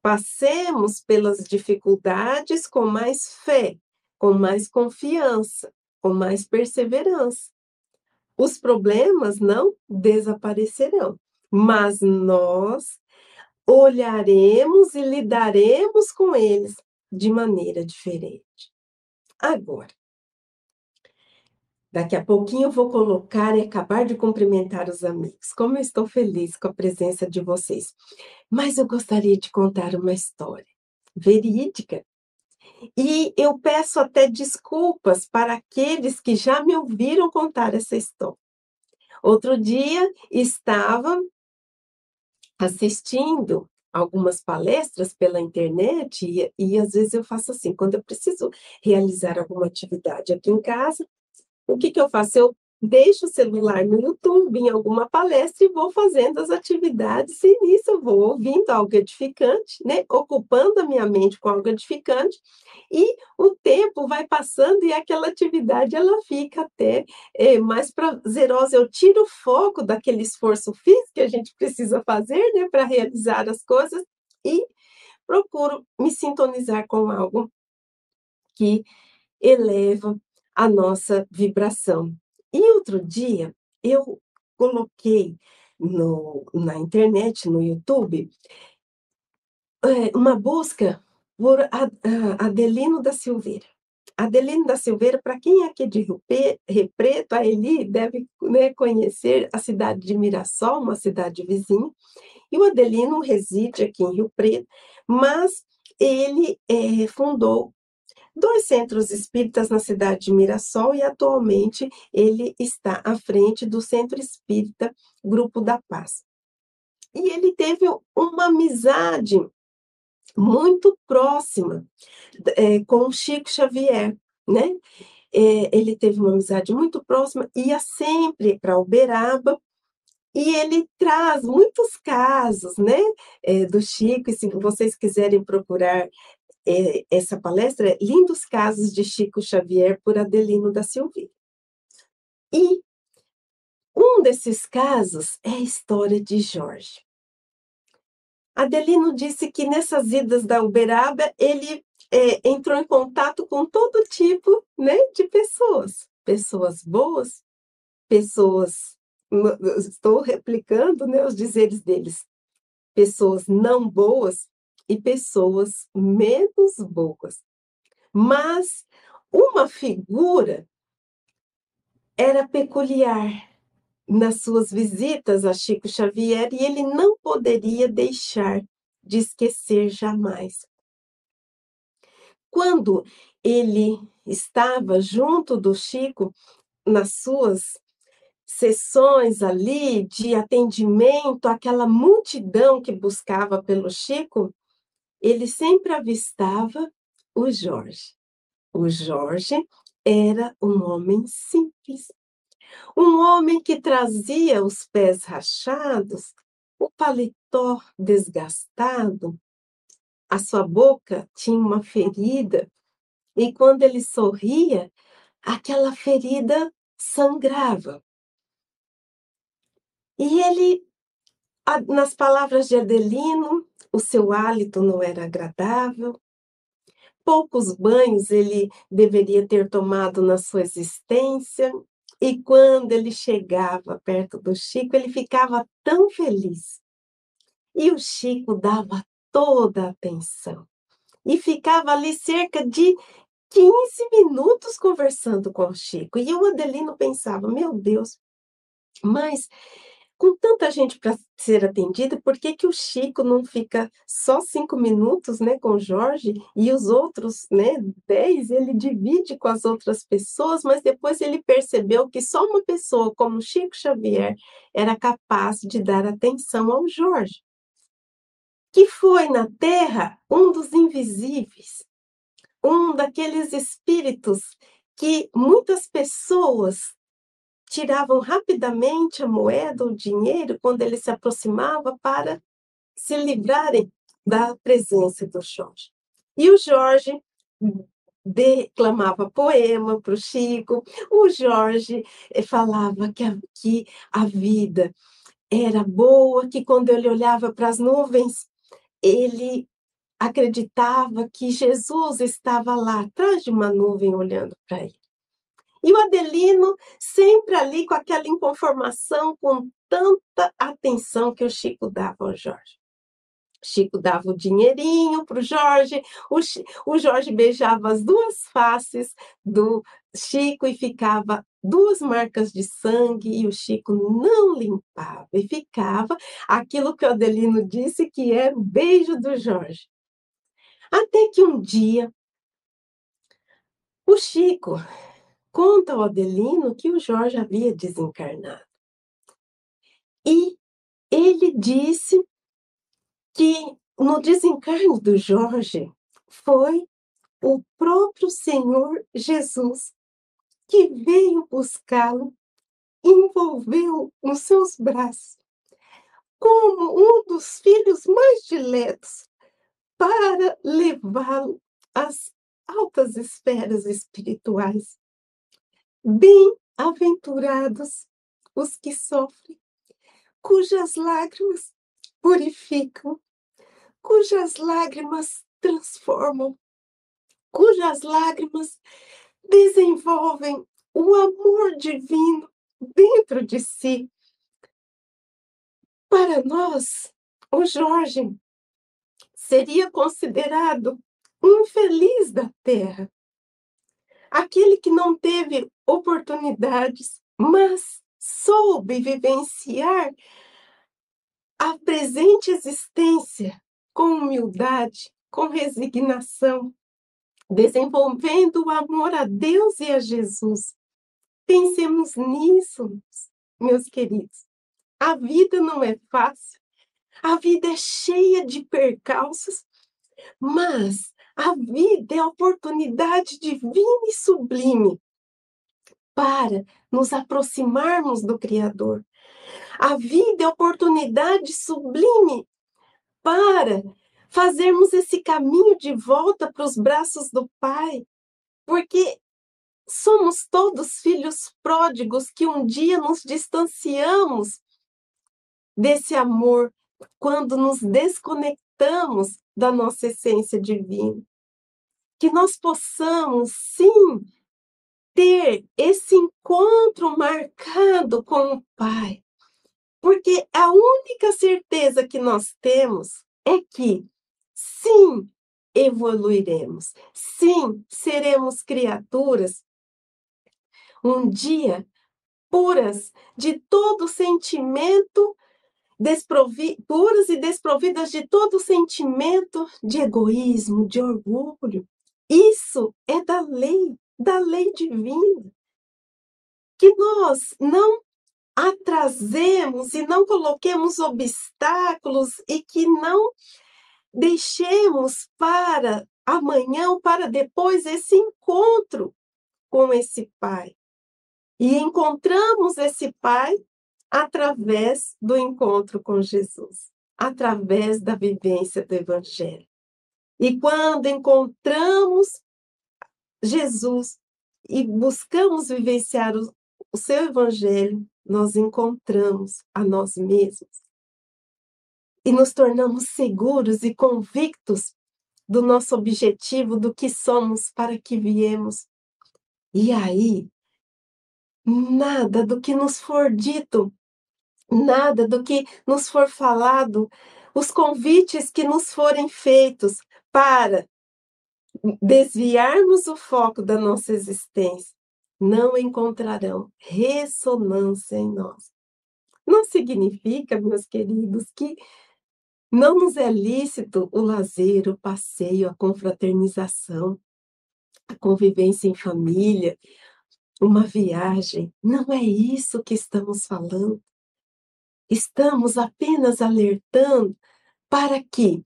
Passemos pelas dificuldades com mais fé, com mais confiança, com mais perseverança os problemas não desaparecerão, mas nós olharemos e lidaremos com eles de maneira diferente. Agora, daqui a pouquinho eu vou colocar e acabar de cumprimentar os amigos. Como eu estou feliz com a presença de vocês. Mas eu gostaria de contar uma história verídica e eu peço até desculpas para aqueles que já me ouviram contar essa história. Outro dia estava assistindo algumas palestras pela internet e, e às vezes eu faço assim, quando eu preciso realizar alguma atividade aqui em casa, o que, que eu faço? Eu deixo o celular no YouTube, em alguma palestra, e vou fazendo as atividades, e nisso eu vou ouvindo algo edificante, né? ocupando a minha mente com algo edificante, e o tempo vai passando e aquela atividade ela fica até é, mais prazerosa. Eu tiro o foco daquele esforço físico que a gente precisa fazer né, para realizar as coisas e procuro me sintonizar com algo que eleva a nossa vibração. E outro dia eu coloquei no, na internet, no YouTube, é, uma busca por Adelino da Silveira. Adelino da Silveira, para quem é aqui de Rio, Preto, a Eli deve né, conhecer a cidade de Mirassol, uma cidade vizinha, e o Adelino reside aqui em Rio Preto, mas ele é, fundou dois centros espíritas na cidade de Mirassol e atualmente ele está à frente do Centro Espírita Grupo da Paz. E ele teve uma amizade muito próxima é, com Chico Xavier, né? É, ele teve uma amizade muito próxima, ia sempre para Uberaba, e ele traz muitos casos, né, é, do Chico, e se vocês quiserem procurar é, essa palestra, é Lindos Casos de Chico Xavier, por Adelino da Silveira. E um desses casos é a história de Jorge. Adelino disse que nessas idas da Uberaba, ele é, entrou em contato com todo tipo né, de pessoas. Pessoas boas, pessoas. Estou replicando né, os dizeres deles. Pessoas não boas e pessoas menos boas. Mas uma figura era peculiar nas suas visitas a Chico Xavier e ele não poderia deixar de esquecer jamais. Quando ele estava junto do Chico nas suas sessões ali de atendimento àquela multidão que buscava pelo Chico, ele sempre avistava o Jorge. O Jorge era um homem simples, um homem que trazia os pés rachados, o paletó desgastado, a sua boca tinha uma ferida, e quando ele sorria, aquela ferida sangrava. E ele, nas palavras de Adelino, o seu hálito não era agradável, poucos banhos ele deveria ter tomado na sua existência, e quando ele chegava perto do Chico, ele ficava tão feliz. E o Chico dava toda a atenção. E ficava ali cerca de 15 minutos conversando com o Chico. E o Adelino pensava: meu Deus, mas com tanta gente para ser atendida, por que, que o Chico não fica só cinco minutos né, com o Jorge e os outros né, dez ele divide com as outras pessoas, mas depois ele percebeu que só uma pessoa como Chico Xavier era capaz de dar atenção ao Jorge, que foi na Terra um dos invisíveis, um daqueles espíritos que muitas pessoas tiravam rapidamente a moeda, o dinheiro, quando ele se aproximava para se livrarem da presença do Jorge. E o Jorge declamava poema para o Chico, o Jorge eh, falava que a, que a vida era boa, que quando ele olhava para as nuvens, ele acreditava que Jesus estava lá atrás de uma nuvem olhando para ele. E o Adelino sempre ali com aquela inconformação, com tanta atenção que o Chico dava ao Jorge. Chico dava o dinheirinho para o Jorge, o Jorge beijava as duas faces do Chico e ficava duas marcas de sangue e o Chico não limpava e ficava aquilo que o Adelino disse que o beijo do Jorge. Até que um dia o Chico conta ao Adelino que o Jorge havia desencarnado. E ele disse que no desencarne do Jorge foi o próprio Senhor Jesus que veio buscá-lo, envolveu nos seus braços, como um dos filhos mais diletos, para levá-lo às altas esferas espirituais. Bem-aventurados os que sofrem, cujas lágrimas purificam, cujas lágrimas transformam, cujas lágrimas desenvolvem o amor divino dentro de si. Para nós, o Jorge seria considerado um feliz da terra, aquele que não teve oportunidades, mas soube vivenciar a presente existência com humildade, com resignação, desenvolvendo o amor a Deus e a Jesus. Pensemos nisso, meus queridos. A vida não é fácil, a vida é cheia de percalços, Mas a vida é a oportunidade divina e sublime para nos aproximarmos do Criador. A vida é a oportunidade sublime para fazermos esse caminho de volta para os braços do Pai, porque somos todos filhos pródigos que um dia nos distanciamos desse amor quando nos desconectamos da nossa essência divina. Que nós possamos, sim, ter esse encontro marcado com o Pai. Porque a única certeza que nós temos é que, sim, evoluiremos, sim, seremos criaturas um dia puras de todo sentimento, desprovi puras e desprovidas de todo sentimento de egoísmo, de orgulho. Isso é da lei, da lei divina. Que nós não atrasemos e não coloquemos obstáculos e que não deixemos para amanhã ou para depois esse encontro com esse Pai. E encontramos esse Pai através do encontro com Jesus, através da vivência do Evangelho. E quando encontramos Jesus e buscamos vivenciar o, o seu Evangelho, nós encontramos a nós mesmos e nos tornamos seguros e convictos do nosso objetivo, do que somos, para que viemos. E aí, nada do que nos for dito, nada do que nos for falado, os convites que nos forem feitos para desviarmos o foco da nossa existência, não encontrarão ressonância em nós. Não significa, meus queridos, que não nos é lícito o lazer, o passeio, a confraternização, a convivência em família, uma viagem. Não é isso que estamos falando. Estamos apenas alertando para que,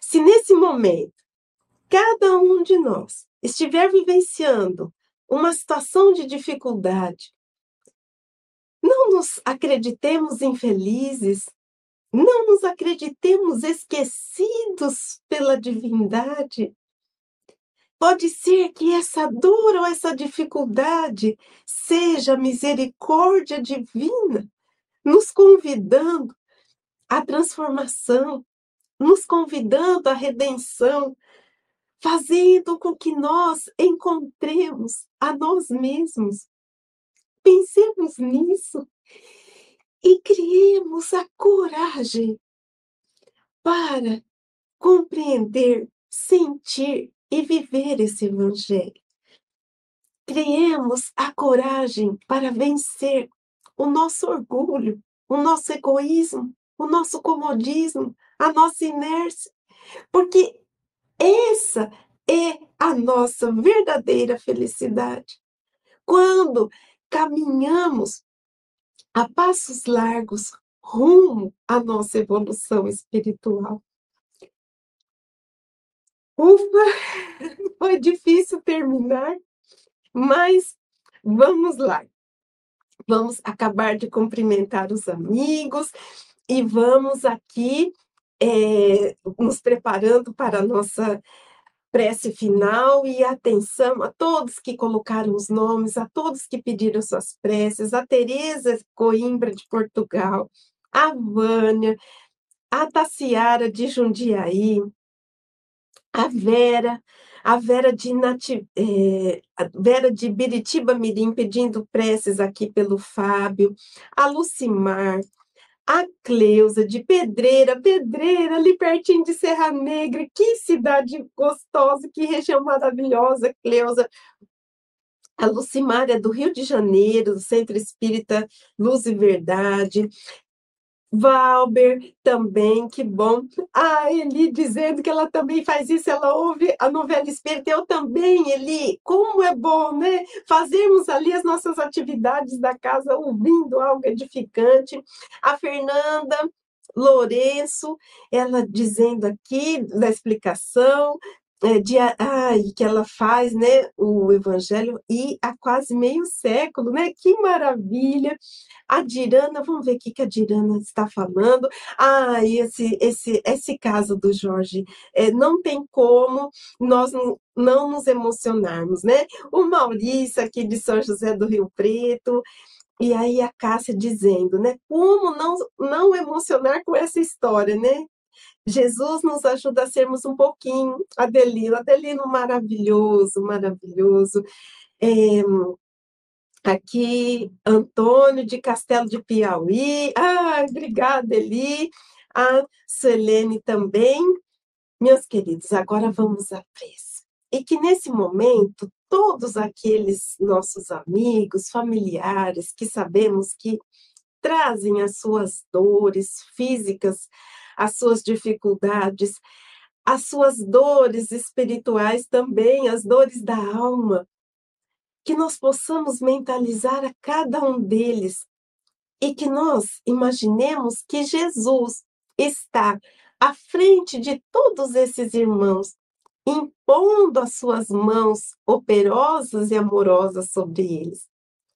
se nesse momento cada um de nós estiver vivenciando uma situação de dificuldade, não nos acreditemos infelizes, não nos acreditemos esquecidos pela divindade. Pode ser que essa dor ou essa dificuldade seja misericórdia divina, nos convidando à transformação, nos convidando à redenção, fazendo com que nós encontremos a nós mesmos. Pensemos nisso e criemos a coragem para compreender, sentir e viver esse Evangelho. Criemos a coragem para vencer o nosso orgulho, o nosso egoísmo, o nosso comodismo, a nossa inércia, porque essa é a nossa verdadeira felicidade. Quando caminhamos a passos largos rumo à nossa evolução espiritual. Ufa, foi difícil terminar, mas vamos lá. Vamos acabar de cumprimentar os amigos e vamos aqui é, nos preparando para a nossa prece final. E atenção a todos que colocaram os nomes, a todos que pediram suas preces, a Tereza Coimbra de Portugal, a Vânia, a Taciara de Jundiaí, a Vera, a Vera de, Nati, é, a Vera de Biritiba Mirim pedindo preces aqui pelo Fábio, a Lucimar, a Cleusa de Pedreira, Pedreira, ali pertinho de Serra Negra, que cidade gostosa, que região maravilhosa, Cleusa. A Lucimária do Rio de Janeiro, do Centro Espírita Luz e Verdade. Valber também, que bom. A Eli dizendo que ela também faz isso, ela ouve a novela Espírita. Eu também, Eli. Como é bom, né? Fazermos ali as nossas atividades da casa ouvindo algo edificante. A Fernanda Lourenço, ela dizendo aqui da explicação de, ah, que ela faz né, o Evangelho e há quase meio século, né? Que maravilha! A Dirana, vamos ver o que a Dirana está falando. Ah, esse, esse, esse caso do Jorge, é, não tem como nós não, não nos emocionarmos, né? O Maurício, aqui de São José do Rio Preto, e aí a Cássia dizendo, né? Como não, não emocionar com essa história, né? Jesus nos ajuda a sermos um pouquinho. Adelino, Adelino maravilhoso, maravilhoso. É, aqui, Antônio de Castelo de Piauí. Ah, obrigada, Eli. A Suelene também. Meus queridos, agora vamos à prece. E que nesse momento, todos aqueles nossos amigos, familiares que sabemos que trazem as suas dores físicas, as suas dificuldades, as suas dores espirituais também, as dores da alma, que nós possamos mentalizar a cada um deles e que nós imaginemos que Jesus está à frente de todos esses irmãos, impondo as suas mãos operosas e amorosas sobre eles.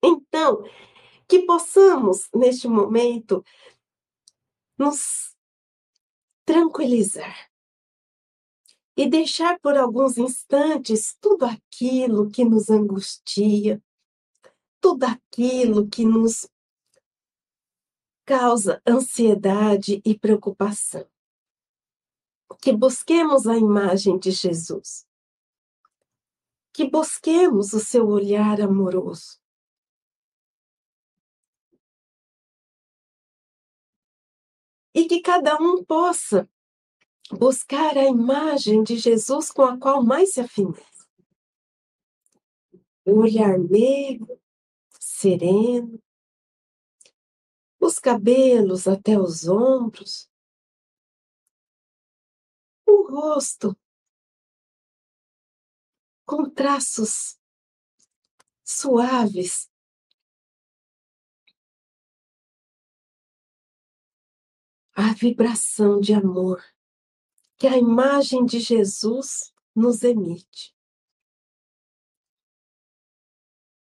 Então, que possamos, neste momento, nos tranquilizar e deixar por alguns instantes tudo aquilo que nos angustia, tudo aquilo que nos causa ansiedade e preocupação. Que busquemos a imagem de Jesus. Que busquemos o seu olhar amoroso. E que cada um possa buscar a imagem de Jesus com a qual mais se afina. O olhar meigo, sereno, os cabelos até os ombros, o rosto com traços suaves a vibração de amor que a imagem de Jesus nos emite.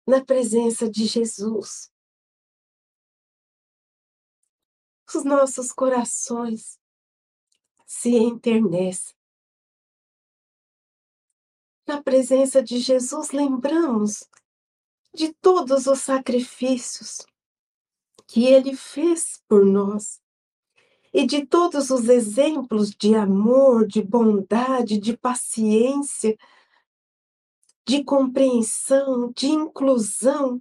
Na presença de Jesus, os nossos corações se enternecem. Na presença de Jesus, lembramos de todos os sacrifícios que ele fez por nós e de todos os exemplos de amor, de bondade, de paciência, de compreensão, de inclusão,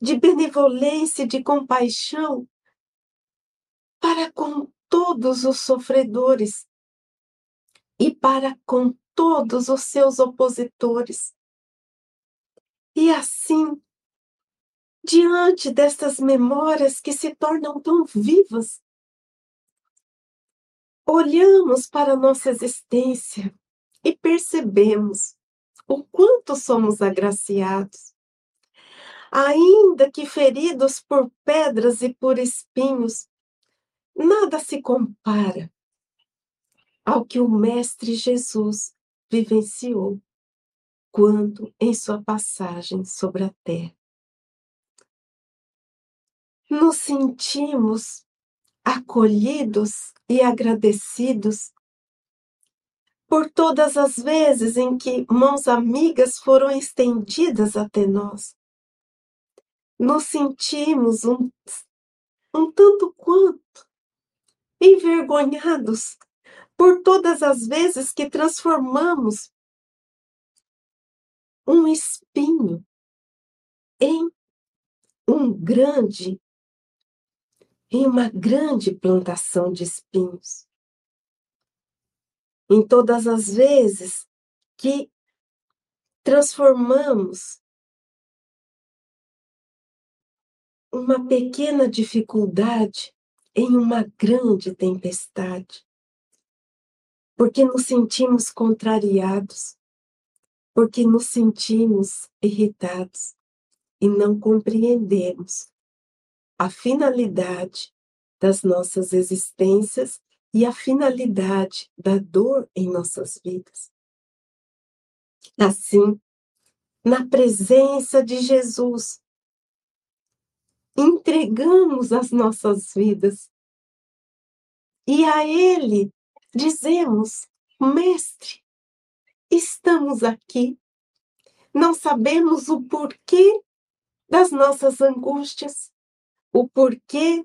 de benevolência, de compaixão para com todos os sofredores e para com todos os seus opositores. E assim, diante destas memórias que se tornam tão vivas, olhamos para a nossa existência e percebemos o quanto somos agraciados. Ainda que feridos por pedras e por espinhos, nada se compara ao que o Mestre Jesus vivenciou quando em sua passagem sobre a terra. Nos sentimos acolhidos e agradecidos por todas as vezes em que mãos amigas foram estendidas até nós. Nos sentimos um, um tanto quanto envergonhados por todas as vezes que transformamos um espinho em um grande em uma grande plantação de espinhos. Em todas as vezes que transformamos uma pequena dificuldade em uma grande tempestade, porque nos sentimos contrariados, porque nos sentimos irritados e não compreendemos a finalidade das nossas existências e a finalidade da dor em nossas vidas. Assim, na presença de Jesus, entregamos as nossas vidas e a Ele dizemos: Mestre, estamos aqui, não sabemos o porquê das nossas angústias, o porquê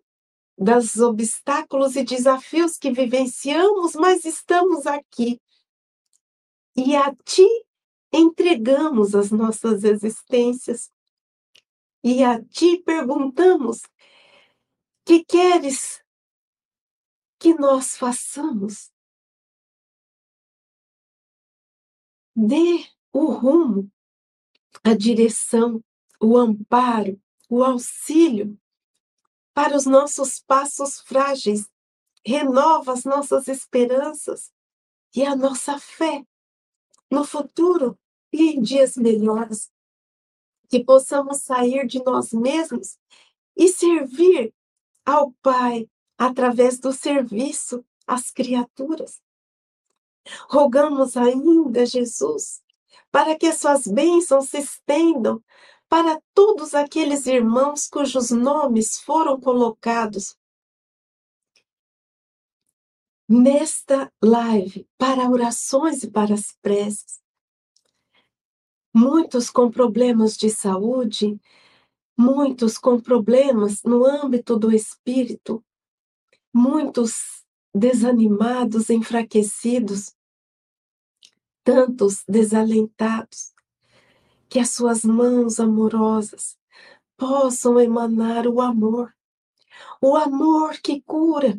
dos obstáculos e desafios que vivenciamos, mas estamos aqui. E a Ti entregamos as nossas existências. E a Ti perguntamos: que queres que nós façamos? Dê o rumo, a direção, o amparo, o auxílio para os nossos passos frágeis, renova as nossas esperanças e a nossa fé no futuro e em dias melhores. Que possamos sair de nós mesmos e servir ao Pai através do serviço às criaturas. Rogamos ainda, Jesus, para que as suas bênçãos se estendam para todos aqueles irmãos cujos nomes foram colocados nesta live para orações e para as preces. Muitos com problemas de saúde, muitos com problemas no âmbito do espírito, muitos desanimados, enfraquecidos, tantos desalentados que as suas mãos amorosas possam emanar o amor, o amor que cura,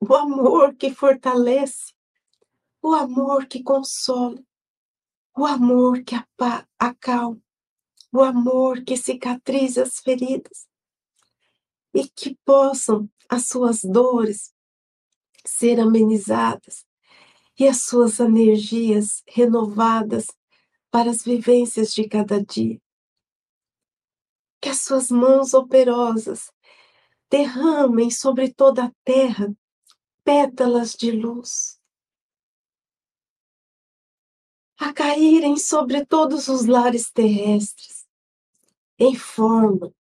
o amor que fortalece, o amor que consola, o amor que acalma, o amor que cicatriza as feridas e que possam as suas dores ser amenizadas e as suas energias renovadas para as vivências de cada dia. Que as suas mãos operosas derramem sobre toda a terra pétalas de luz, a caírem sobre todos os lares terrestres, em forma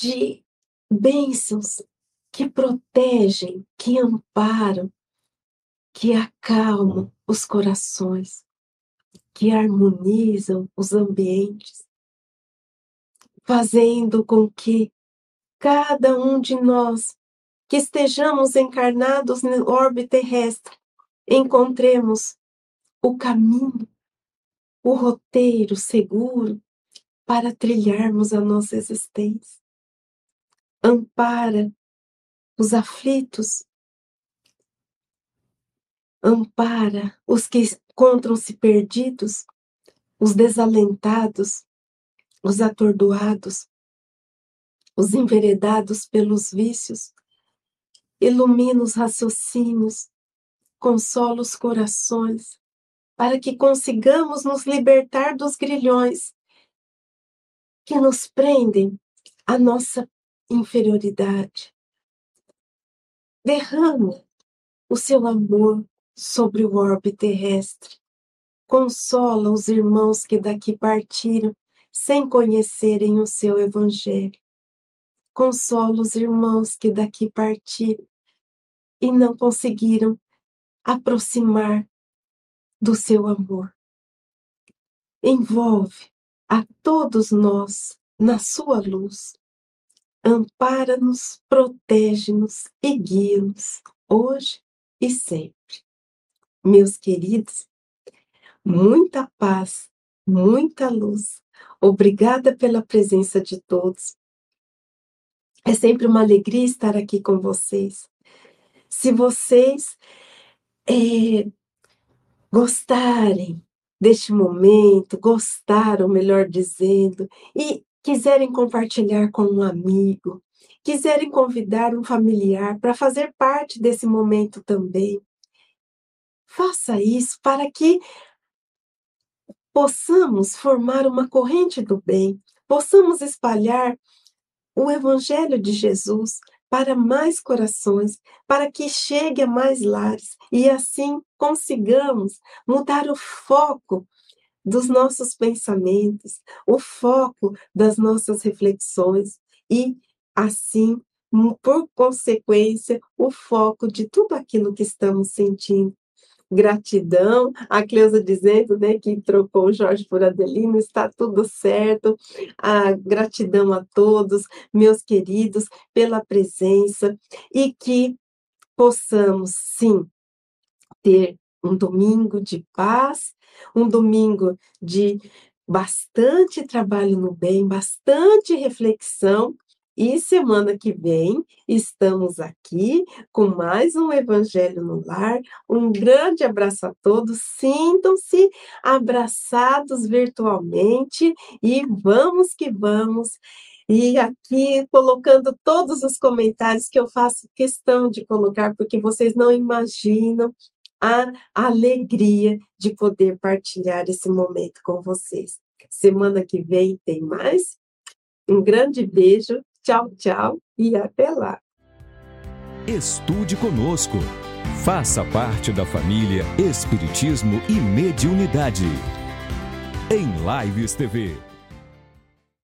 de bênçãos que protegem, que amparam, que acalmam os corações, que harmonizam os ambientes, fazendo com que cada um de nós que estejamos encarnados no orbe terrestre encontremos o caminho, o roteiro seguro para trilharmos a nossa existência. Ampara os aflitos ampara os que encontram-se perdidos, os desalentados, os atordoados, os enveredados pelos vícios, ilumina os raciocínios, consola os corações, para que consigamos nos libertar dos grilhões que nos prendem à nossa inferioridade. Derrama o seu amor, sobre o orbe terrestre. Consola os irmãos que daqui partiram sem conhecerem o seu evangelho. Consola os irmãos que daqui partiram e não conseguiram aproximar do seu amor. Envolve a todos nós na sua luz. Ampara-nos, protege-nos e guia-nos hoje e sempre meus queridos, muita paz, muita luz. Obrigada pela presença de todos. É sempre uma alegria estar aqui com vocês. Se vocês é, gostarem deste momento, gostaram, melhor dizendo, e quiserem compartilhar com um amigo, quiserem convidar um familiar para fazer parte desse momento também, Faça isso para que possamos formar uma corrente do bem, possamos espalhar o Evangelho de Jesus para mais corações, para que chegue a mais lares e assim consigamos mudar o foco dos nossos pensamentos, o foco das nossas reflexões e assim, por consequência, o foco de tudo aquilo que estamos sentindo gratidão. A Cleusa dizendo né, que trocou o Jorge por Adelino, está tudo certo. A gratidão a todos, meus queridos, pela presença e que possamos, sim, ter um domingo de paz, um domingo de bastante trabalho no bem, bastante reflexão e semana que vem estamos aqui com mais um Evangelho no Lar. Um grande abraço a todos. Sintam-se abraçados virtualmente e vamos que vamos. E aqui colocando todos os comentários que eu faço questão de colocar, porque vocês não imaginam a alegria de poder partilhar esse momento com vocês. Semana que vem tem mais. Um grande beijo Tchau, tchau e até lá. Estude conosco. Faça parte da família Espiritismo e Mediunidade. Em Lives TV.